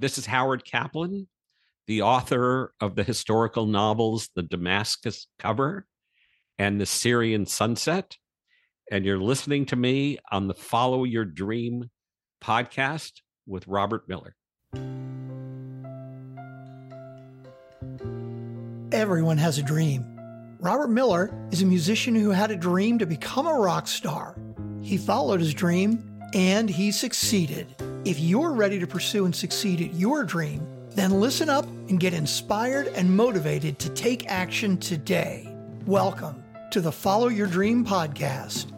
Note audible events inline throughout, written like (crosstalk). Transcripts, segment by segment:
This is Howard Kaplan, the author of the historical novels The Damascus Cover and The Syrian Sunset. And you're listening to me on the Follow Your Dream podcast with Robert Miller. Everyone has a dream. Robert Miller is a musician who had a dream to become a rock star. He followed his dream and he succeeded. If you're ready to pursue and succeed at your dream, then listen up and get inspired and motivated to take action today. Welcome to the Follow Your Dream podcast.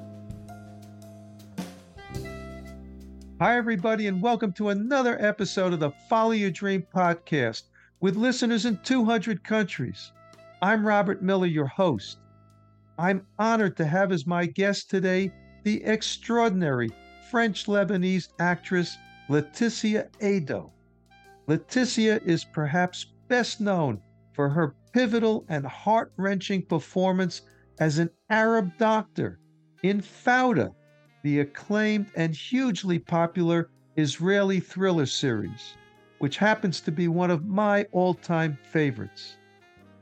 Hi, everybody, and welcome to another episode of the Follow Your Dream podcast with listeners in 200 countries. I'm Robert Miller, your host. I'm honored to have as my guest today the extraordinary French Lebanese actress Laetitia Eido. Laetitia is perhaps best known for her pivotal and heart wrenching performance as an Arab doctor in Fauda, the acclaimed and hugely popular Israeli thriller series, which happens to be one of my all time favorites.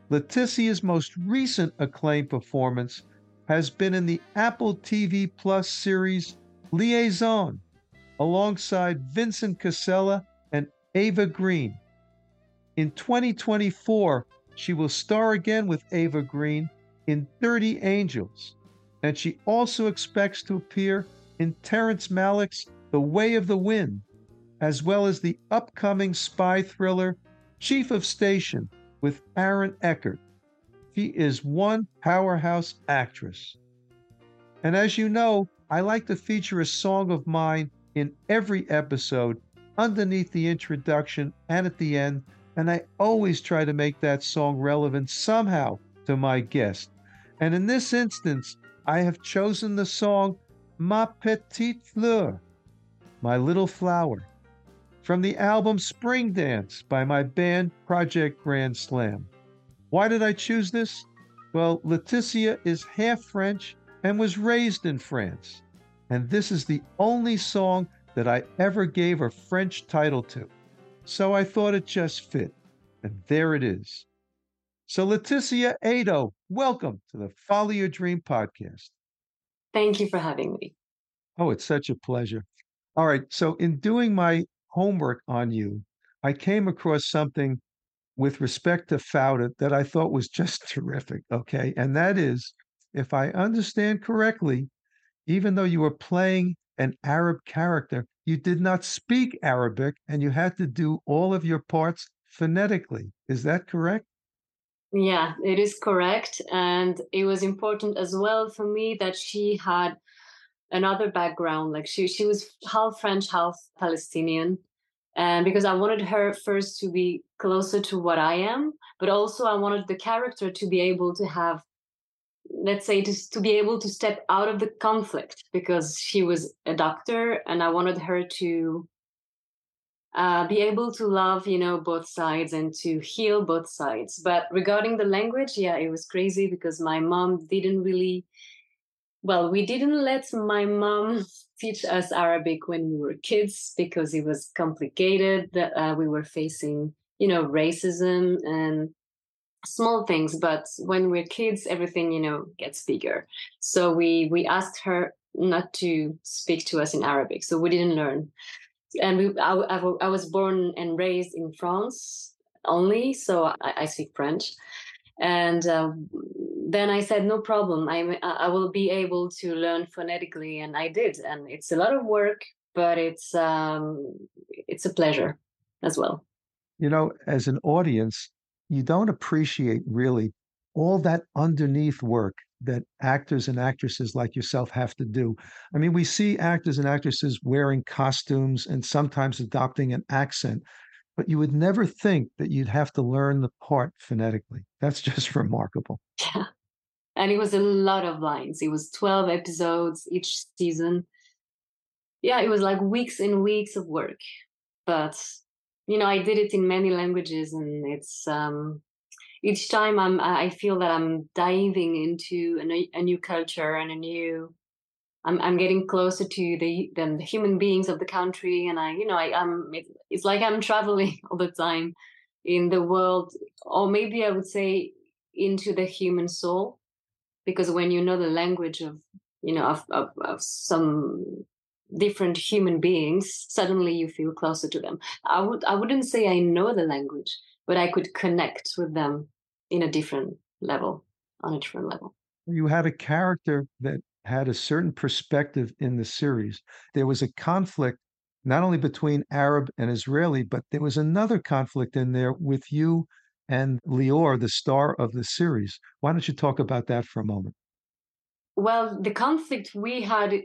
Laetitia's most recent acclaimed performance has been in the Apple TV Plus series Liaison, alongside Vincent Casella and Eva Green. In 2024, she will star again with Eva Green in Dirty Angels, and she also expects to appear in Terrence Malick's The Way of the Wind, as well as the upcoming spy thriller Chief of Station with Aaron Eckhart. She is one powerhouse actress. And as you know, I like to feature a song of mine in every episode underneath the introduction and at the end, and I always try to make that song relevant somehow to my guest. And in this instance, I have chosen the song Ma Petite Fleur, My Little Flower, from the album Spring Dance by my band Project Grand Slam. Why did I choose this? Well, Laetitia is half French and was raised in France. And this is the only song that I ever gave a French title to. So I thought it just fit. And there it is. So, Laetitia Eido, welcome to the Follow Your Dream podcast. Thank you for having me. Oh, it's such a pleasure. All right. So, in doing my homework on you, I came across something with respect to Fauda that I thought was just (laughs) terrific. Okay. And that is if I understand correctly, even though you were playing an Arab character, you did not speak Arabic and you had to do all of your parts phonetically. Is that correct? Yeah, it is correct. And it was important as well for me that she had another background. Like she, she was half French, half Palestinian. And because I wanted her first to be closer to what I am, but also I wanted the character to be able to have let's say to, to be able to step out of the conflict because she was a doctor and i wanted her to uh, be able to love you know both sides and to heal both sides. But regarding the language yeah it was crazy because my mom didn't really well we didn't let my mom (laughs) teach us arabic when we were kids because it was complicated that uh, we were facing you know racism and small things but when we're kids everything you know gets bigger. So we we asked her not to speak to us in arabic so we didn't learn. And we i, I, was born and raised in france only so i, I speak french. And uh, then i said no problem. I i will be able to learn phonetically and i did. And it's a lot of work but it's um it's a pleasure as well. You know as an audience you don't appreciate really all that underneath work that actors and actresses like yourself have to do. I mean, we see actors and actresses wearing costumes and sometimes adopting an accent, but you would never think that you'd have to learn the part phonetically. That's (laughs) just remarkable. Yeah. And it was a lot of lines. It was 12 episodes each season. Yeah, it was like weeks and weeks of work. But you know i did it in many languages and it's um each time i'm i feel that i'm diving into a, a new culture and a new I'm I'm getting closer to the the, human beings of the country, and I you know I am it, it's like I'm (laughs) traveling all the time in the world, or maybe I would say into the human soul, because when you know the language of you know of, of, of some different human beings suddenly you feel closer to them i would i wouldn't say i know the language but i could connect with them in a different level on a different level you had a character that had a certain perspective in the series. There was a conflict not only between Arab and Israeli, but there was another conflict in there with you and Lior, the star of the series. Why don't you talk about that for a moment? Well, the conflict we had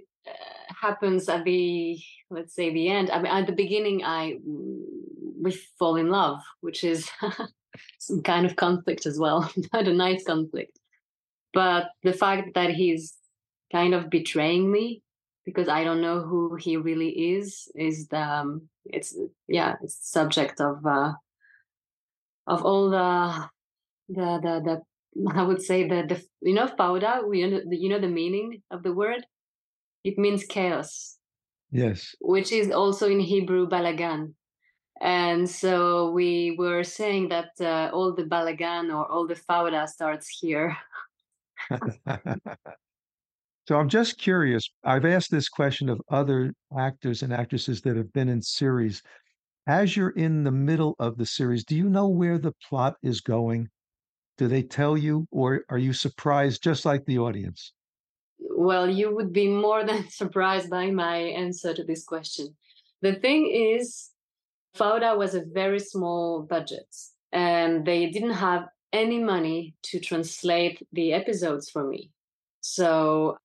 happens at the let's say the end. I mean, at the beginning, I we fall in love, which is (laughs) some kind of conflict as well, (laughs) not a nice conflict. But the fact that he's kind of betraying me because I don't know who he really is is the um, it's yeah it's subject of uh, of all the the the the (laughs) I would say the the you know fauda we you know the meaning of the word it means chaos yes which is also in Hebrew balagan and so we were saying that uh, all the balagan or all the fauda starts here (laughs) So I'm just curious. I've asked this question of other actors and actresses that have been in series. As you're in the middle of the series, do you know where the plot is going? Do they tell you, or are you surprised just like the audience? Well, you would be more than (laughs) surprised by my answer to this question. The thing is, Fauda was a very small budget, and they didn't have any money to translate the episodes for me. So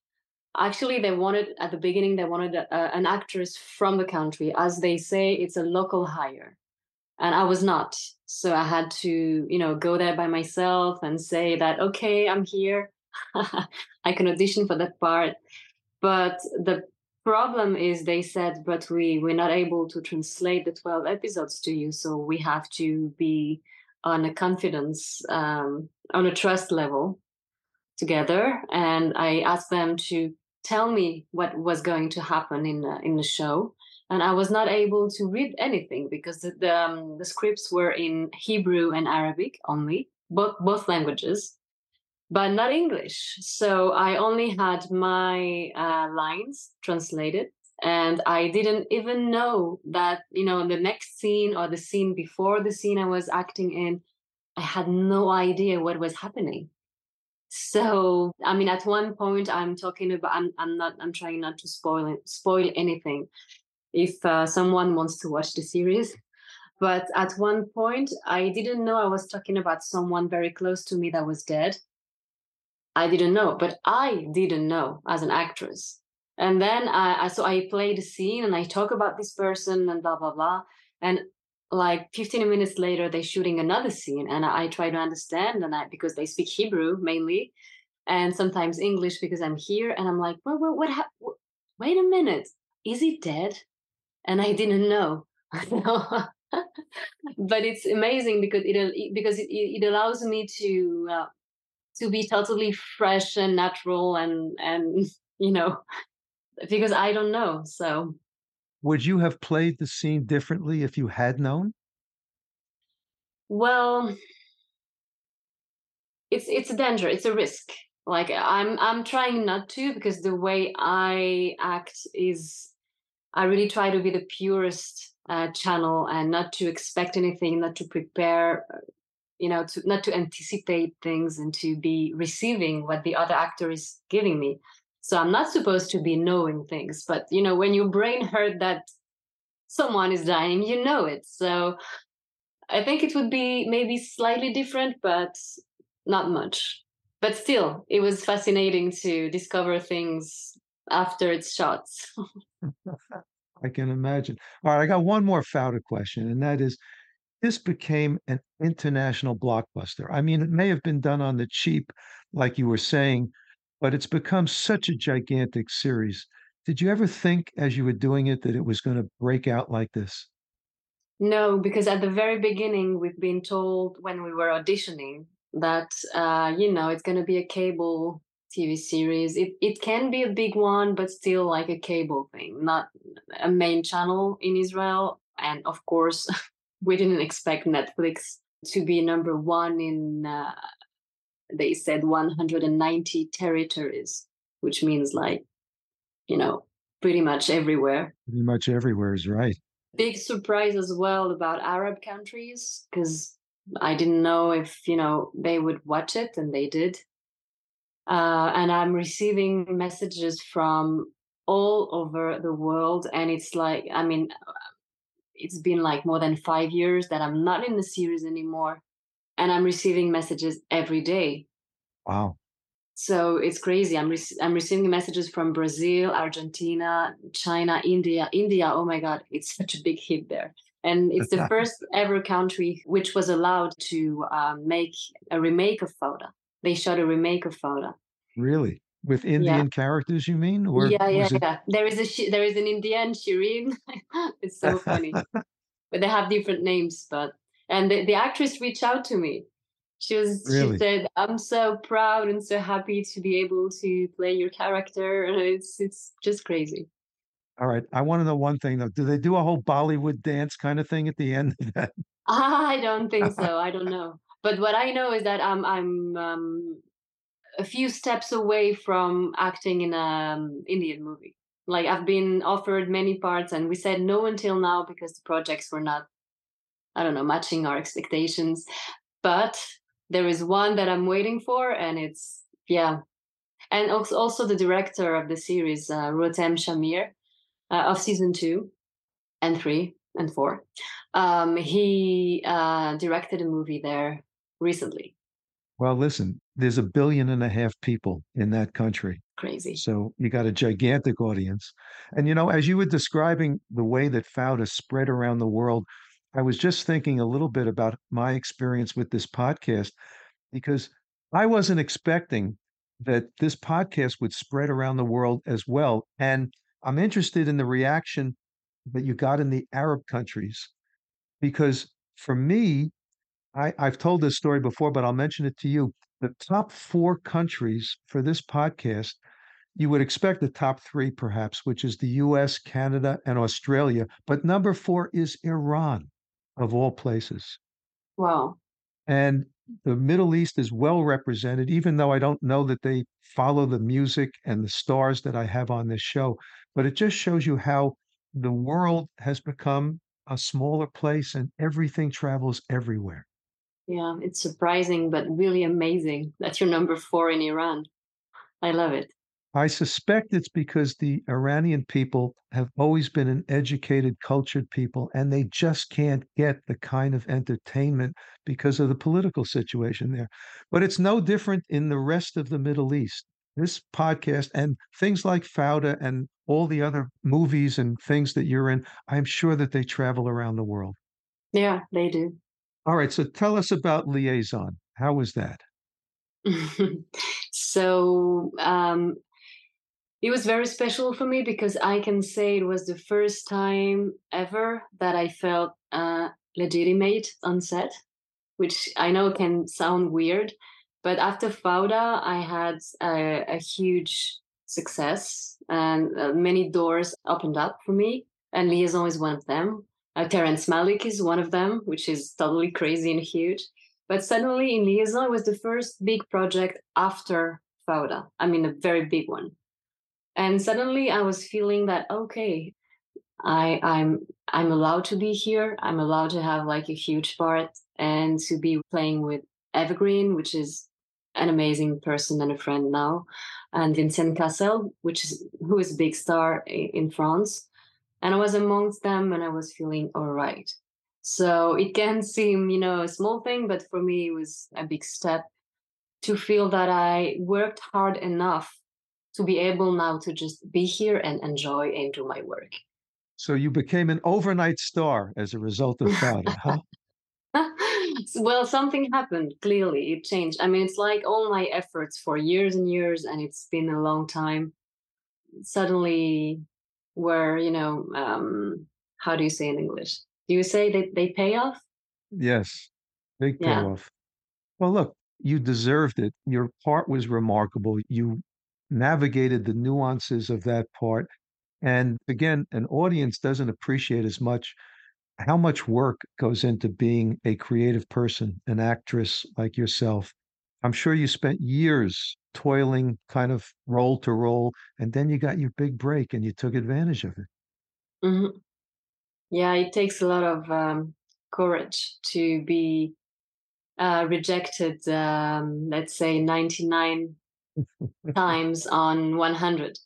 actually they wanted at the beginning they wanted a, an actress from the country as they say it's a local hire and i was not so i had to you know go there by myself and say that okay i'm here (laughs) i can audition for that part. But the problem is they said but we we're not able to translate the 12 episodes to you so we have to be on a confidence um, on a trust level together. And i asked them to tell me what was going to happen in the, in the show. And i was not able to read anything because the the, um, the scripts were in hebrew and arabic only both both languages but not english. So i only had my uh, lines translated and i didn't even know that you know the next scene or the scene before the scene i was acting in i had no idea what was happening. So i mean at one point i'm talking about i'm, I'm not i'm trying not to spoil spoil anything if uh, someone wants to watch the series. But at one point i didn't know i was talking about someone very close to me that was dead i didn't know but i didn't know as an actress. And then I, I so i play the scene and i talk about this person and blah blah blah. And like 15 minutes later they're shooting another scene and I, I, try to understand and I because they speak Hebrew mainly and sometimes English because I'm here and I'm like well, well what ha- wait a minute is he dead? And I didn't know. (laughs) But it's amazing because it because it, it allows me to uh, to be totally fresh and natural and and (laughs) you know because I don't know so would you have played the scene differently if you had known? Well, it's it's a danger. It's a risk. Like I'm I'm trying not to because the way I act is I really try to be the purest uh, channel and not to expect anything, not to prepare, uh, you know, to not to anticipate things and to be receiving what the other actor is giving me. So I'm not supposed to be knowing things, but you know, when your brain heard that someone is dying, you know it. So I think it would be maybe slightly different, but not much. But still, it was fascinating to discover things after it's shot. (laughs) (laughs) I can imagine. All right, I got one more Fauda question, and that is this became an international blockbuster. I mean, it may have been done on the cheap, like you were saying, but it's become such a gigantic series. Did you ever think as you were doing it that it was going to break out like this? No, because at the very beginning, we've been told when we were auditioning that, uh, you know, it's going to be a cable TV series. It it can be a big one, but still like a cable thing, not a main channel in Israel. And of course, (laughs) we didn't expect Netflix to be number one in. Uh, they said 190 territories, which means like, you know, pretty much everywhere. Pretty much everywhere is right. Big surprise as well about Arab countries because I didn't know if you know they would watch it, and they did. Uh, and I'm receiving messages from all over the world, and it's like, I mean, it's been like more than five years that I'm not in the series anymore, and I'm receiving messages every day. Wow. So it's crazy. I'm re- I'm receiving messages from Brazil, Argentina, China, India. India, oh my God, it's such a big hit there. And (laughs) it's the first ever country which was allowed to um, make a remake of Fauda. They shot a remake of Fauda. Really? With Indian Yeah. characters, you mean? Or yeah, yeah, it- yeah. There is a there is an Indian Shirin. (laughs) it's so funny, (laughs) but they have different names. But and the, the actress reached out to me. She was Really? she said, "I'm so proud and so happy to be able to play your character." And it's it's just crazy. All right. I want to know one thing though. Do they do a whole Bollywood dance kind of thing at the end of that? (laughs) I don't think so. I don't know. But what I know is that I'm I'm um, a few steps away from acting in an Indian movie. Like I've been offered many parts, and we said no until now because the projects were not, I don't know, matching our expectations. But there is one that I'm waiting for, and it's yeah. And also, also the director of the series, uh, Rotem Shamir, uh, of season two and three and four. Um, he uh, directed a movie there recently. Well, listen, there's a billion and a half people in that country. Crazy. So you got a gigantic audience. And you know, as you were describing the way that Fauda spread around the world, I was just thinking a little bit about my experience with this podcast because I wasn't expecting that this podcast would spread around the world as well. And I'm interested in the reaction that you got in the Arab countries because for me, I, I've told this story before, but I'll mention it to you. The top four countries for this podcast, you would expect the top three, perhaps, which is the US, Canada, and Australia. But number four is Iran, of all places. Wow. And the Middle East is well represented, even though I don't know that they follow the music and the stars that I have on this show. But it just shows you how the world has become a smaller place and everything travels everywhere. Yeah, it's surprising but really amazing that you're number four in Iran. I love it. I suspect it's because the Iranian people have always been an educated, cultured people, and they just can't get the kind of entertainment because of the political situation there. But it's no different in the rest of the Middle East. This podcast and things like Fauda and all the other movies and things that you're in, I'm sure that they travel around the world. Yeah, they do. All right, so tell us about Liaison. How was that? (laughs) so um, it was very special for me because I can say it was the first time ever that I felt uh, legitimate on set, which I know can sound weird, but after Fauda, I had a, a huge success and uh, many doors opened up for me, and Liaison is one of them. Uh, Terrence Malick is one of them, which is totally crazy and huge. But suddenly in Liaison, was the first big project after Fauda. I mean, a very big one. And suddenly I was feeling that, okay, I, I'm I'm allowed to be here. I'm allowed to have like a huge part and to be playing with Eva Green, which is an amazing person and a friend now, and Vincent Cassel, which is who is a big star in France. And I was amongst them and I was feeling all right. So it can seem, you know, a small thing, but for me, it was a big step to feel that I worked hard enough to be able now to just be here and enjoy and do my work. So you became an overnight star as a result of Fauda, (laughs) huh? well, something happened. Clearly, it changed. I mean, it's like all my efforts for years and years, and it's been a long time. Suddenly, where you know, um, how do you say in English? Do you say that they pay off? Yes, big Yeah. payoff. Well, look, you deserved it. Your part was remarkable. You navigated the nuances of that part. And again, an audience doesn't appreciate as much how much work goes into being a creative person, an actress like yourself. I'm sure you spent years toiling kind of roll to roll, and then you got your big break and you took advantage of it. Mm-hmm. Yeah, it takes a lot of um, courage to be uh, rejected, um, let's say 99 (laughs) times on 100.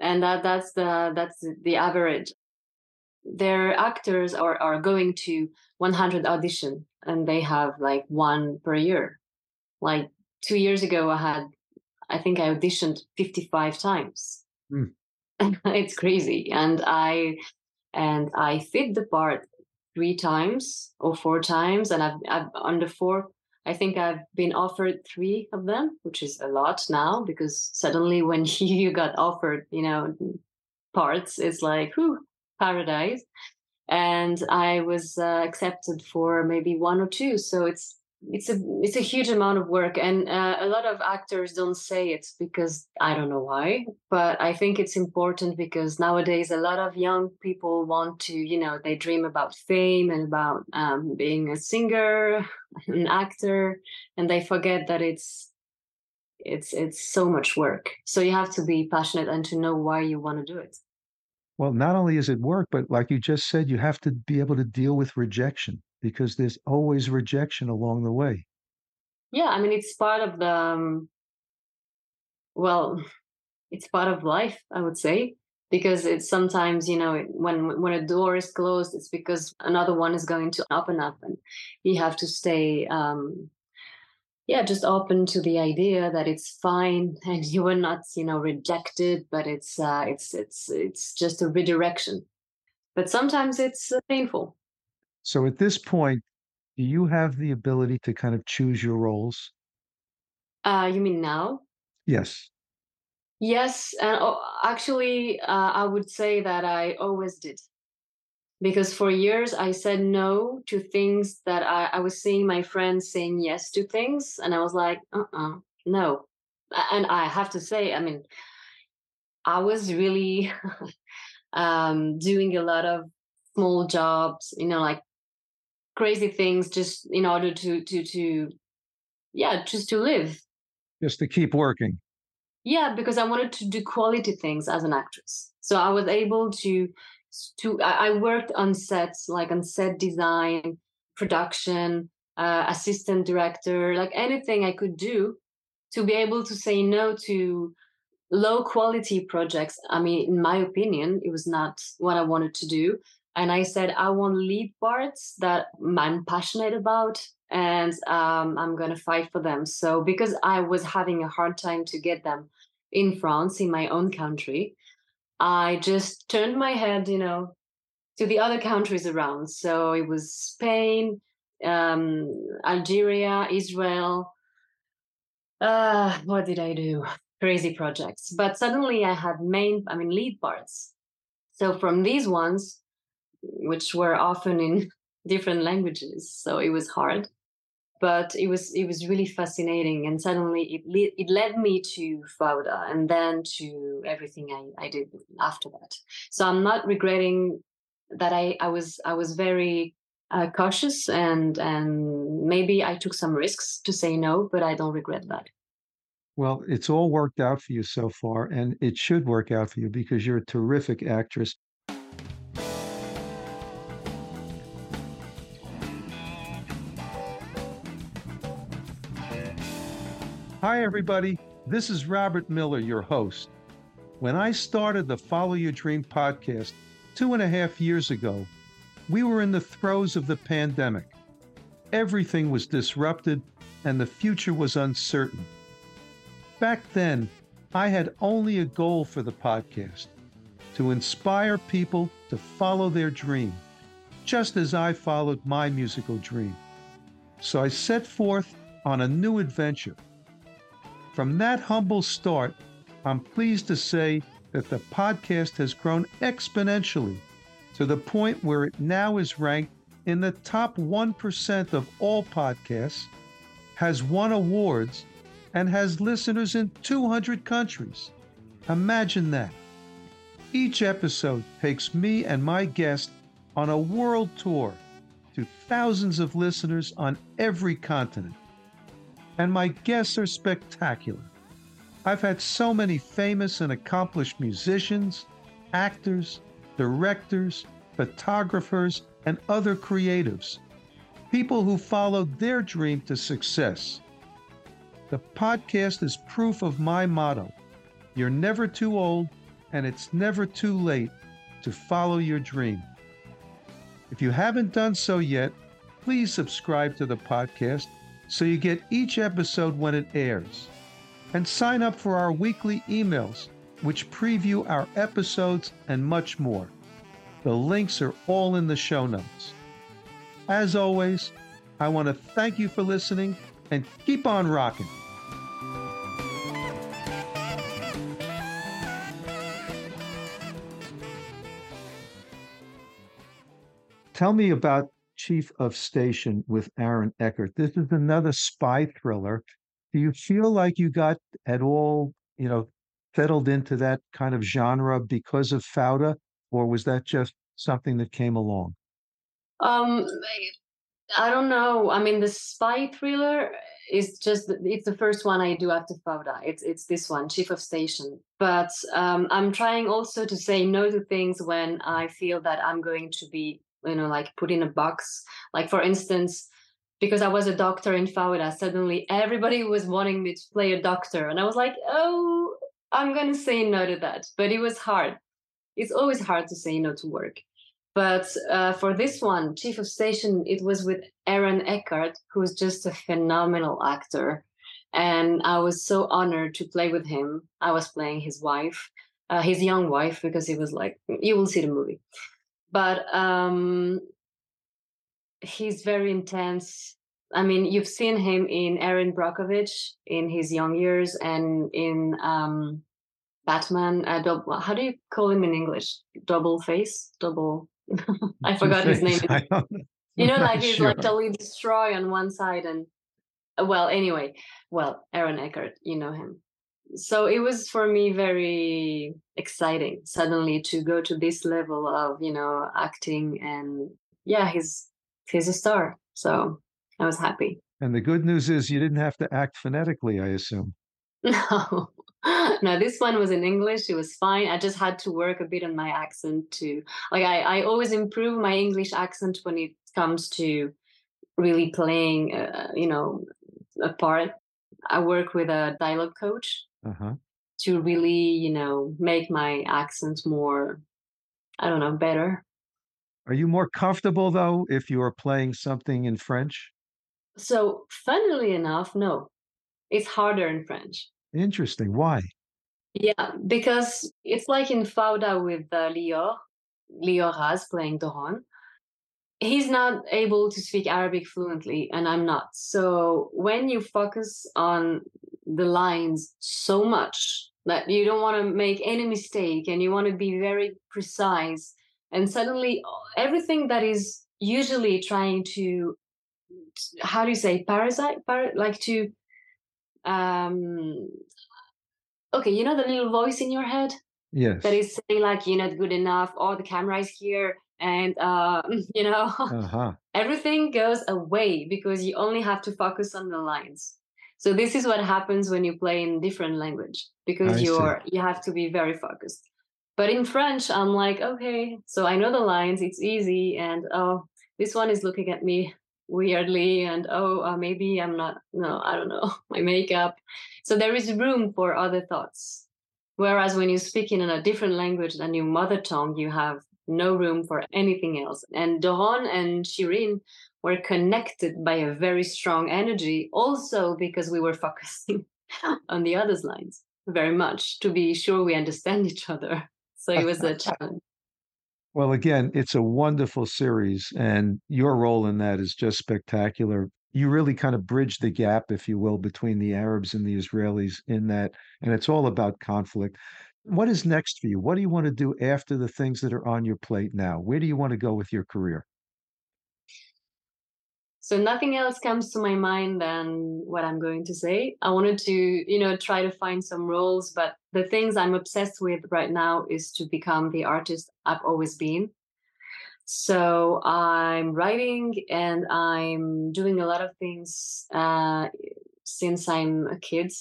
And that, that's the that's the average. Their actors are, are going to 100 audition and they have like one per year. Like two years ago, I had, I think I auditioned 55 times. (laughs) Mm. it's crazy. And I, and I fit the part three times or four times. And I've, I've on the fourth, I think I've been offered three of them, which is a lot now because suddenly when (laughs) you got offered, you know, parts, it's like, whew, paradise. And I was uh, accepted for maybe one or two. So it's it's a it's a huge amount of work and uh, a lot of actors don't say it because i don't know why but i think it's important because nowadays a lot of young people want to you know they dream about fame and about um, being a singer (laughs) an actor and they forget that it's it's it's so much work. So you have to be passionate and to know why you want to do it. Well not only is it work but like you just said you have to be able to deal with rejection because there's always rejection along the way. Yeah, I mean, it's part of the, um, well, (sighs) it's part of life, I would say, because it's sometimes, you know, when when a door is closed, it's because another one is going to open up, and you have to stay, um, yeah, just open to the idea that it's fine (laughs) and you were not, you know, rejected, but it's uh, it's it's it's just a redirection. But sometimes it's uh, painful. So at this point, do you have the ability to kind of choose your roles? Uh, you mean now? Yes. Yes, and oh, actually, uh, I would say that I always did, because for years I said no to things that I, I was seeing my friends saying yes to things, and I was like, uh, uh-uh, uh no. And I have to say, I mean, I was really (laughs) um, doing a lot of small jobs, you know, like crazy things just in order to to to yeah just to live. Just to keep working. Yeah because i wanted to do quality things as an actress. So i was able to to i worked on sets like on set design production uh, assistant director like anything i could do to be able to say no to low quality projects. I mean in my opinion it was not what i wanted to do and I said I want lead parts that I'm passionate about and um, I'm going to fight for them. So because I was having a hard time to get them in France, in my own country, I just turned my head, you know, to the other countries around. So it was Spain, um, Algeria, Israel. Uh, what did I do? Crazy projects. But suddenly I had main, I mean, lead parts. So from these ones, which were often in (laughs) different languages. So it was hard, but it was it was really fascinating. And suddenly it le- it led me to Fauda and then to everything I, I did after that. So I'm not regretting that I, I was I was very uh, cautious and and maybe I took some risks to say no, but I don't regret that. Well, it's all worked out for you so far, and it should work out for you because you're a terrific actress. Hi, everybody. This is Robert Miller, your host. When I started the Follow Your Dream podcast two and a half years ago, we were in the throes of the pandemic. Everything was disrupted and the future was uncertain. Back then, I had only a goal for the podcast to inspire people to follow their dream, just as I followed my musical dream. So I set forth on a new adventure from that humble start, I'm pleased to say that the podcast has grown exponentially to the point where it now is ranked in the top 1% of all podcasts has won awards, and has listeners in 200 countries. Imagine that. Each episode takes me and my guest on a world tour to thousands of listeners on every continent. And my guests are spectacular. I've had so many famous and accomplished musicians, actors, directors, photographers, and other creatives, people who followed their dream to success. The podcast is proof of my motto you're never too old, and it's never too late to follow your dream. If you haven't done so yet, please subscribe to the podcast so you get each episode when it airs. And sign up for our weekly emails, which preview our episodes and much more. The links are all in the show notes. As always, I want to thank you for listening and keep on rocking. Tell me about Chief of Station with Aaron Eckhart. This is another spy thriller. Do you feel like you got at all, you know, settled into that kind of genre because of Fauda, or was that just something that came along? Um, I don't know. I mean, the spy thriller is just it's the first one I do after Fauda. It's it's this one, Chief of Station. But um, I'm trying also to say no to things when I feel that I'm going to be you know like put in a box. Like for instance because i was a doctor in fauda suddenly everybody was wanting me to play a doctor and i was like oh i'm going to say no to that. But it was hard. It's always hard to say no to work. But uh, for this one chief of station it was with aaron eckhart who's just a phenomenal actor and i was so honored to play with him. I was playing his wife uh, his young wife because he was like you will see the movie but um, he's very intense. I mean, you've seen him in Erin Brockovich in his young years and in um, Batman. Uh, double, how do you call him in English? Double face? (laughs) Double. I forgot his name. (laughs) You know, like (laughs) he's sure. like totally destroy on one side and well, anyway, well, Aaron Eckhart, you know him so it was for me very exciting suddenly to go to this level of you know acting and yeah he's he's a star. So i was happy. And the good news is you didn't have to act phonetically i assume. (laughs) No. No this one was in english. It was fine. I just had to work a bit on my accent too like i, I always improve my english accent when it comes to really playing uh, you know a part. I work with a dialogue coach uh-huh. to really, you know, make my accent more, I don't know, better. Are you more comfortable though if you are playing something in French? So, funnily enough, no. It's harder in French. Interesting. Why? Yeah, because it's like in Fauda with uh, Lior, Lior Raz playing Doron. He's not able to speak Arabic fluently, and I'm not. So when you focus on the lines so much that you don't want to make any mistake and you want to be very precise and suddenly everything that is usually trying to how do you say parasite Par- like to um okay you know the little voice in your head? Yes. That is saying like you're not good enough. Or the camera is here and uh (laughs) you know uh-huh. (laughs) everything goes away because you only have to focus on the lines so this is what happens when you play in different language because I you're see. you have to be very focused. But in French, I'm like, okay, so I know the lines, it's easy, and oh, this one is looking at me weirdly, and oh, uh, maybe I'm not, no, I don't know, (laughs) my makeup. So there is room for other thoughts. Whereas when you speak in a different language than your mother tongue, you have no room for anything else. And Doron and Shirin were connected by a very strong energy, also because we were focusing (laughs) on the other's lines very much to be sure we understand each other. So it was a (laughs) challenge. Well, again, it's a wonderful series, and your role in that is just spectacular. You really kind of bridge the gap, if you will, between the Arabs and the Israelis in that, and it's all about conflict. What is next for you? What do you want to do after the things that are on your plate now? Where do you want to go with your career? so nothing else comes to my mind than what i'm going to say i wanted to you know try to find some roles but the things i'm obsessed with right now is to become the artist i've always been so i'm writing and i'm doing a lot of things uh, since i'm a kid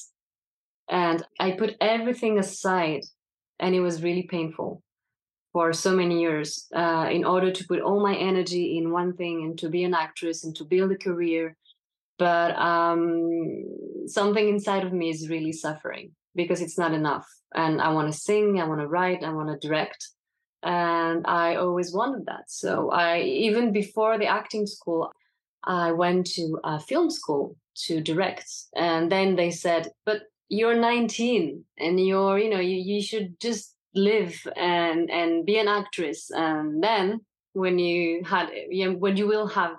and i put everything aside and it was really painful for so many years uh, in order to put all my energy in one thing and to be an actress and to build a career. But um, something inside of me is really suffering because it's not enough. And I want to sing, I want to write, I want to direct. And I always wanted that. So I, even before the acting school, I went to a film school to direct. And then they said, but you're 19 and you're, you know, you, you should just live and and be an actress. And then when you had when you will have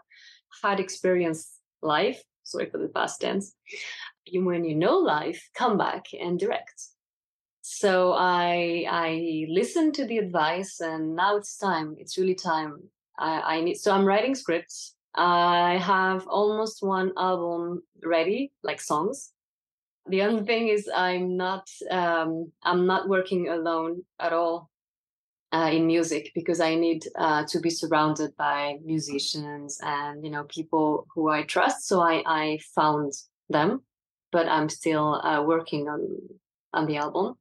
had experience life sorry for the past tense you, when you know life come back and direct. So i i listened to the advice and now it's time it's really time. I i need so i'm writing scripts. I have almost one album ready like songs the other thing is i'm not um, i'm not working alone at all uh, in music because i need uh, to be surrounded by musicians and you know people who i trust. So i i found them but i'm still uh, working on on the album.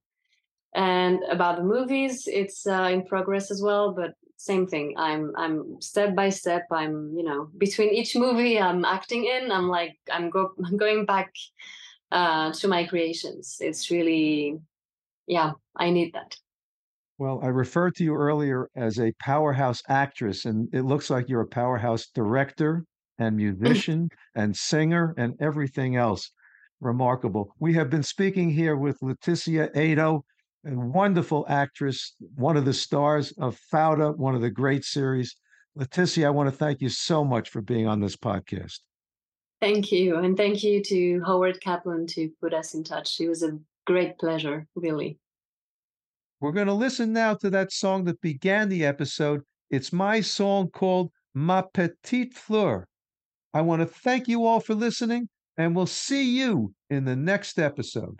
And about the movies it's uh, in progress as well but same thing. I'm i'm step by step i'm you know between each movie i'm acting in i'm like i'm go (laughs) i'm going back uh, to my creations. It's really, yeah, I need that. Well, I referred to you earlier as a powerhouse actress, and it looks like you're a powerhouse director and (laughs) musician and singer and everything else. Remarkable. We have been speaking here with Laetitia Eido, a wonderful actress, one of the stars of Fauda, one of the great series. Laetitia, I want to thank you so much for being on this podcast. Thank you. And thank you to Howard Kaplan to put us in touch. It was a great pleasure, really. We're going to listen now to that song that began the episode. It's my song called Ma Petite Fleur. I want to thank you all for listening, and we'll see you in the next episode.